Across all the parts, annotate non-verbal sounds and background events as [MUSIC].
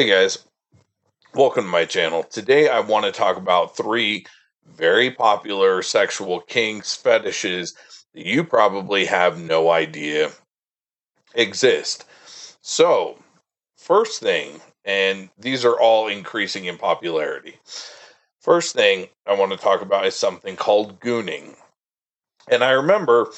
Hey guys, welcome to my channel. Today I want to talk about three very popular sexual kinks, fetishes that you probably have no idea exist. So, first thing, and these are all increasing in popularity. First thing I want to talk about is something called gooning. And I remember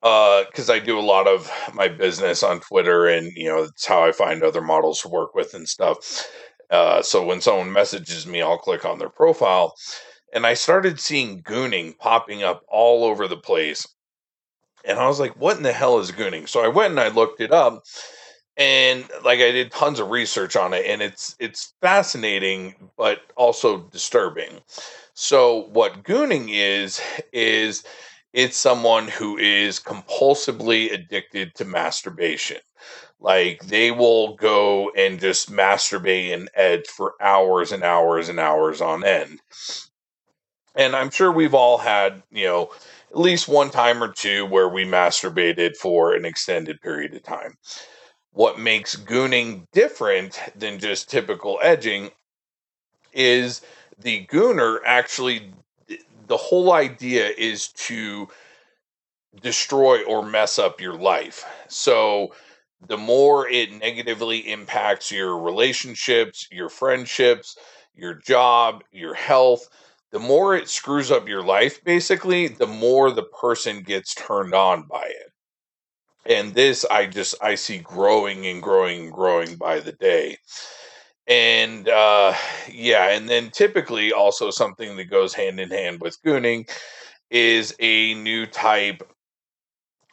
because uh, I do a lot of my business on Twitter, and you know it's how I find other models to work with and stuff. Uh, so when someone messages me, I'll click on their profile, and I started seeing gooning popping up all over the place, and I was like, "What in the hell is gooning?" So I went and I looked it up, and like I did tons of research on it, and it's it's fascinating but also disturbing. So what gooning is is it's someone who is compulsively addicted to masturbation. Like they will go and just masturbate and edge for hours and hours and hours on end. And I'm sure we've all had, you know, at least one time or two where we masturbated for an extended period of time. What makes gooning different than just typical edging is the gooner actually the whole idea is to destroy or mess up your life. So the more it negatively impacts your relationships, your friendships, your job, your health, the more it screws up your life, basically, the more the person gets turned on by it. And this I just I see growing and growing and growing by the day and uh, yeah, and then typically also something that goes hand in hand with gooning is a new type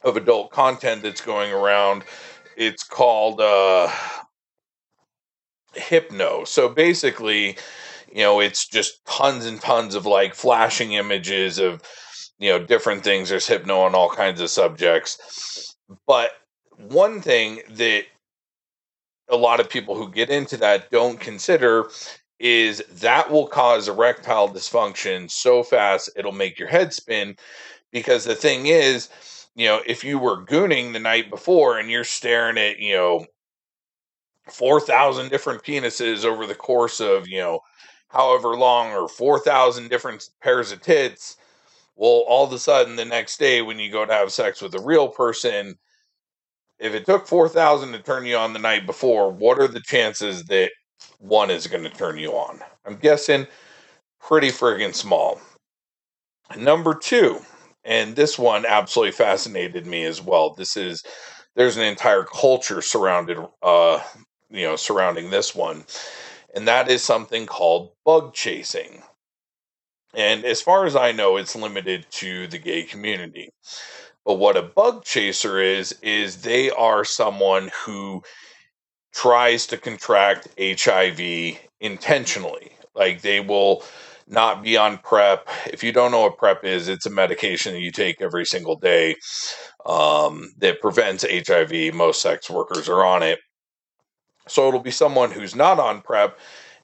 of adult content that's going around. It's called uh, hypno. So basically, you know, it's just tons and tons of like flashing images of you know different things. There's hypno on all kinds of subjects, but one thing that a lot of people who get into that don't consider is that will cause erectile dysfunction so fast it'll make your head spin. Because the thing is you know if you were gooning the night before and you're staring at you know 4000 different penises over the course of you know however long or 4000 different pairs of tits well all of a sudden the next day when you go to have sex with a real person if it took 4000 to turn you on the night before what are the chances that one is going to turn you on? I'm guessing pretty friggin small. Number two and this one absolutely fascinated me as well this is there's an entire culture surrounded uh you know surrounding this one and that is something called bug chasing. And as far as i know it's limited to the gay community but what a bug chaser is, is they are someone who tries to contract HIV intentionally. Like they will not be on PrEP. If you don't know what PrEP is, it's a medication that you take every single day um, that prevents HIV. Most sex workers are on it. So it'll be someone who's not on PrEP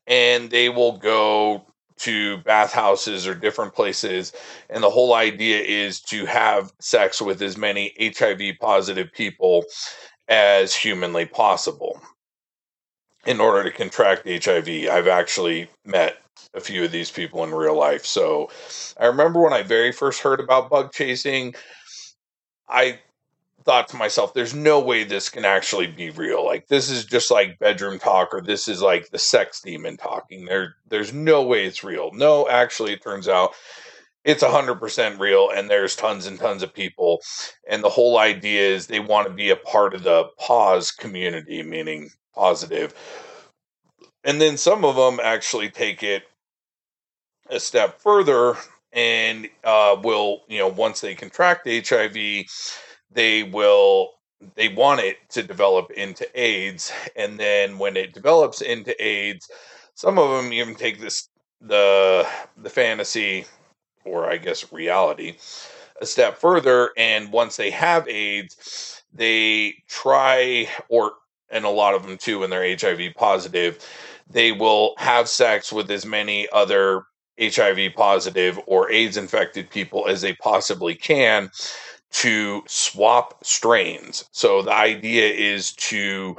and they will go to bathhouses or different places. And the whole idea is to have sex with as many HIV positive people as humanly possible in order to contract HIV. I've actually met a few of these people in real life. So I remember when I very first heard about bug chasing, I thought to myself, there's no way this can actually be real. Like this is just like bedroom talk, or this is like the sex demon talking. There, there's no way it's real. No, actually, it turns out it's 100% real and there's tons and tons of people and the whole idea is they want to be a part of the poz community meaning positive and then some of them actually take it a step further and uh, will you know once they contract hiv they will they want it to develop into AIDS, and then when it develops into AIDS, some of them even take this the the fantasy or I guess reality a step further, and once they have AIDS, they try or and a lot of them too when they're HIV positive, they will have sex with as many other HIV positive or AIDS infected people as they possibly can to swap strains. So the idea is to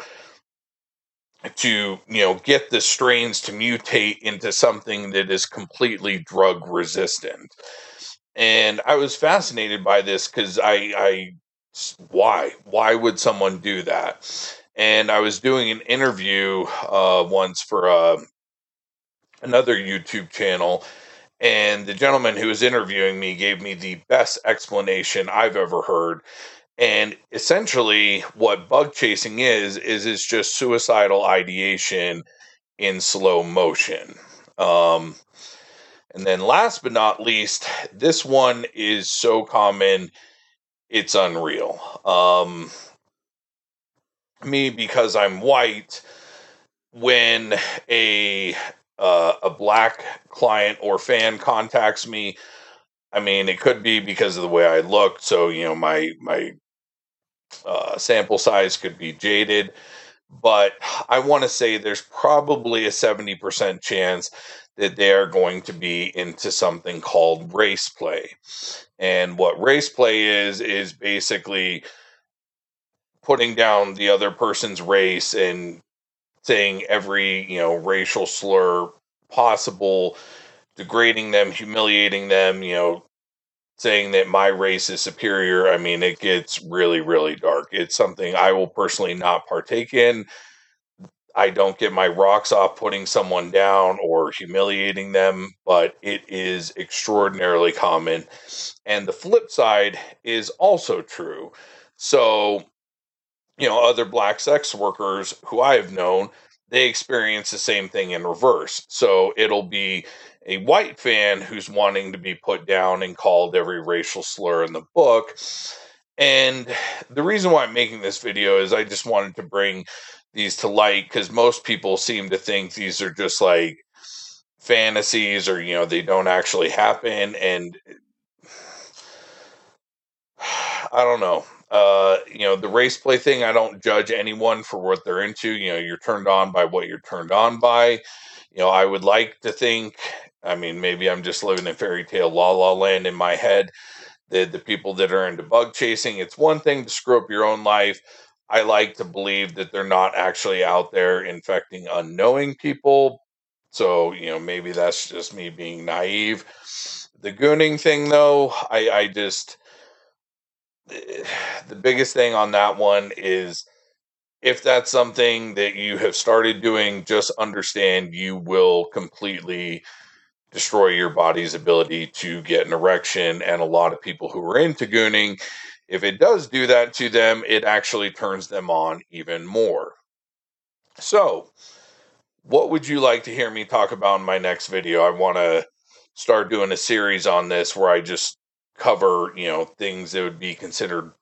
to you know get the strains to mutate into something that is completely drug resistant. And i was fascinated by this because I, I why? Why would someone do that? And i was doing an interview uh, once for uh, another youtube channel and the gentleman who was interviewing me gave me the best explanation i've ever heard and essentially, what bug chasing is, is it's just suicidal ideation in slow motion. Um, and then last but not least, this one is so common, it's unreal. Um, me, because I'm white, when a uh, a black client or fan contacts me, I mean, it could be because of the way I look. So, you know, my my uh, sample size could be jaded, but I want to say there's probably a 70% chance that they are going to be into something called race play. And what race play is, is basically putting down the other person's race and saying every, you know, racial slur possible, degrading them, humiliating them, you know, saying that my race is superior, I mean, it gets really, really dark. It's something I will personally not partake in. I don't get my rocks off putting someone down or humiliating them, but it is extraordinarily common. And the flip side is also true. So, you know, other black sex workers who I have known, they experience the same thing in reverse. So it'll be a white fan who's wanting to be put down and called every racial slur in the book. And the reason why I'm making this video is I just wanted to bring these to light because most people seem to think these are just like fantasies or, you know, they don't actually happen. And [SIGHS] I don't know. Uh, you know, the race play thing, I don't judge anyone for what they're into. You know, you're turned on by what you're turned on by. You know, I would like to think I mean, maybe I'm just living in fairy tale la la land in my head. The the people that are into bug chasing, it's one thing to screw up your own life. I like to believe that they're not actually out there infecting unknowing people. So, you know, maybe that's just me being naive. The gooning thing though, I, I just [SIGHS] the biggest thing on that one is if that's something that you have started doing, just understand you will completely destroy your body's ability to get an erection. And a lot of people who are into gooning, if it does do that to them, it actually turns them on even more. So, what would you like to hear me talk about in my next video? I want to start doing a series on this where I just cover, you know, things that would be considered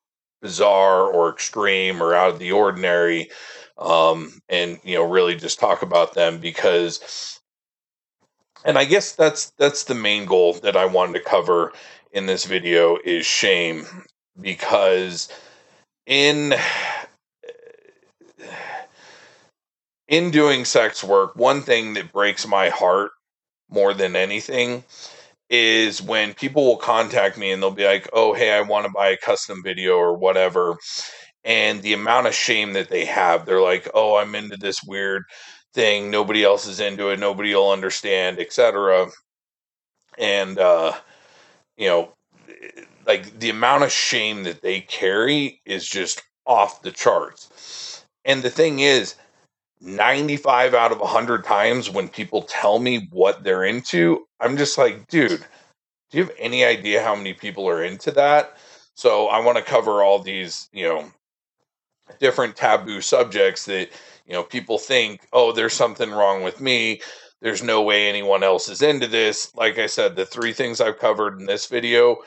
bizarre or extreme or out of the ordinary um, and you know really just talk about them because and I guess that's that's the main goal that I wanted to cover in this video is shame because in in doing sex work, one thing that breaks my heart more than anything is when people will contact me and they'll be like, "Oh, hey, I want to buy a custom video or whatever." And the amount of shame that they have, they're like, "Oh, I'm into this weird thing. Nobody else is into it. Nobody will understand etc and uh you know like the amount of shame that they carry is just off the charts. And the thing is 95 out of 100 times when people tell me what they're into i'm just like dude do you have any idea how many people are into that so i want to cover all these you know different taboo subjects that you know, people think, oh, there's something wrong with me. There's no way anyone else is into this. Like I said, the three things I've covered in this video,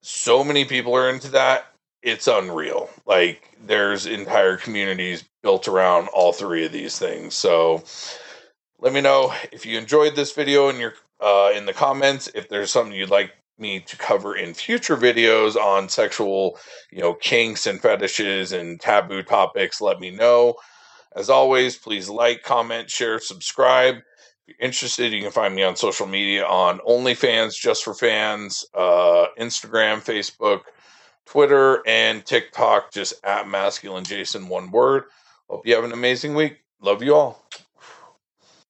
so many people are into that. It's unreal. Like there's entire communities built around all three of these things. So let me know if you enjoyed this video in your uh, in the comments. If there's something you'd like me to cover in future videos on sexual, you know, kinks and fetishes and taboo topics, let me know. As always, please like, comment, share, subscribe. If you're interested, you can find me on social media on OnlyFans, Just for Fans, uh, Instagram, Facebook, Twitter, and TikTok, just at Masculine Jason, one word. Hope you have an amazing week. Love you all.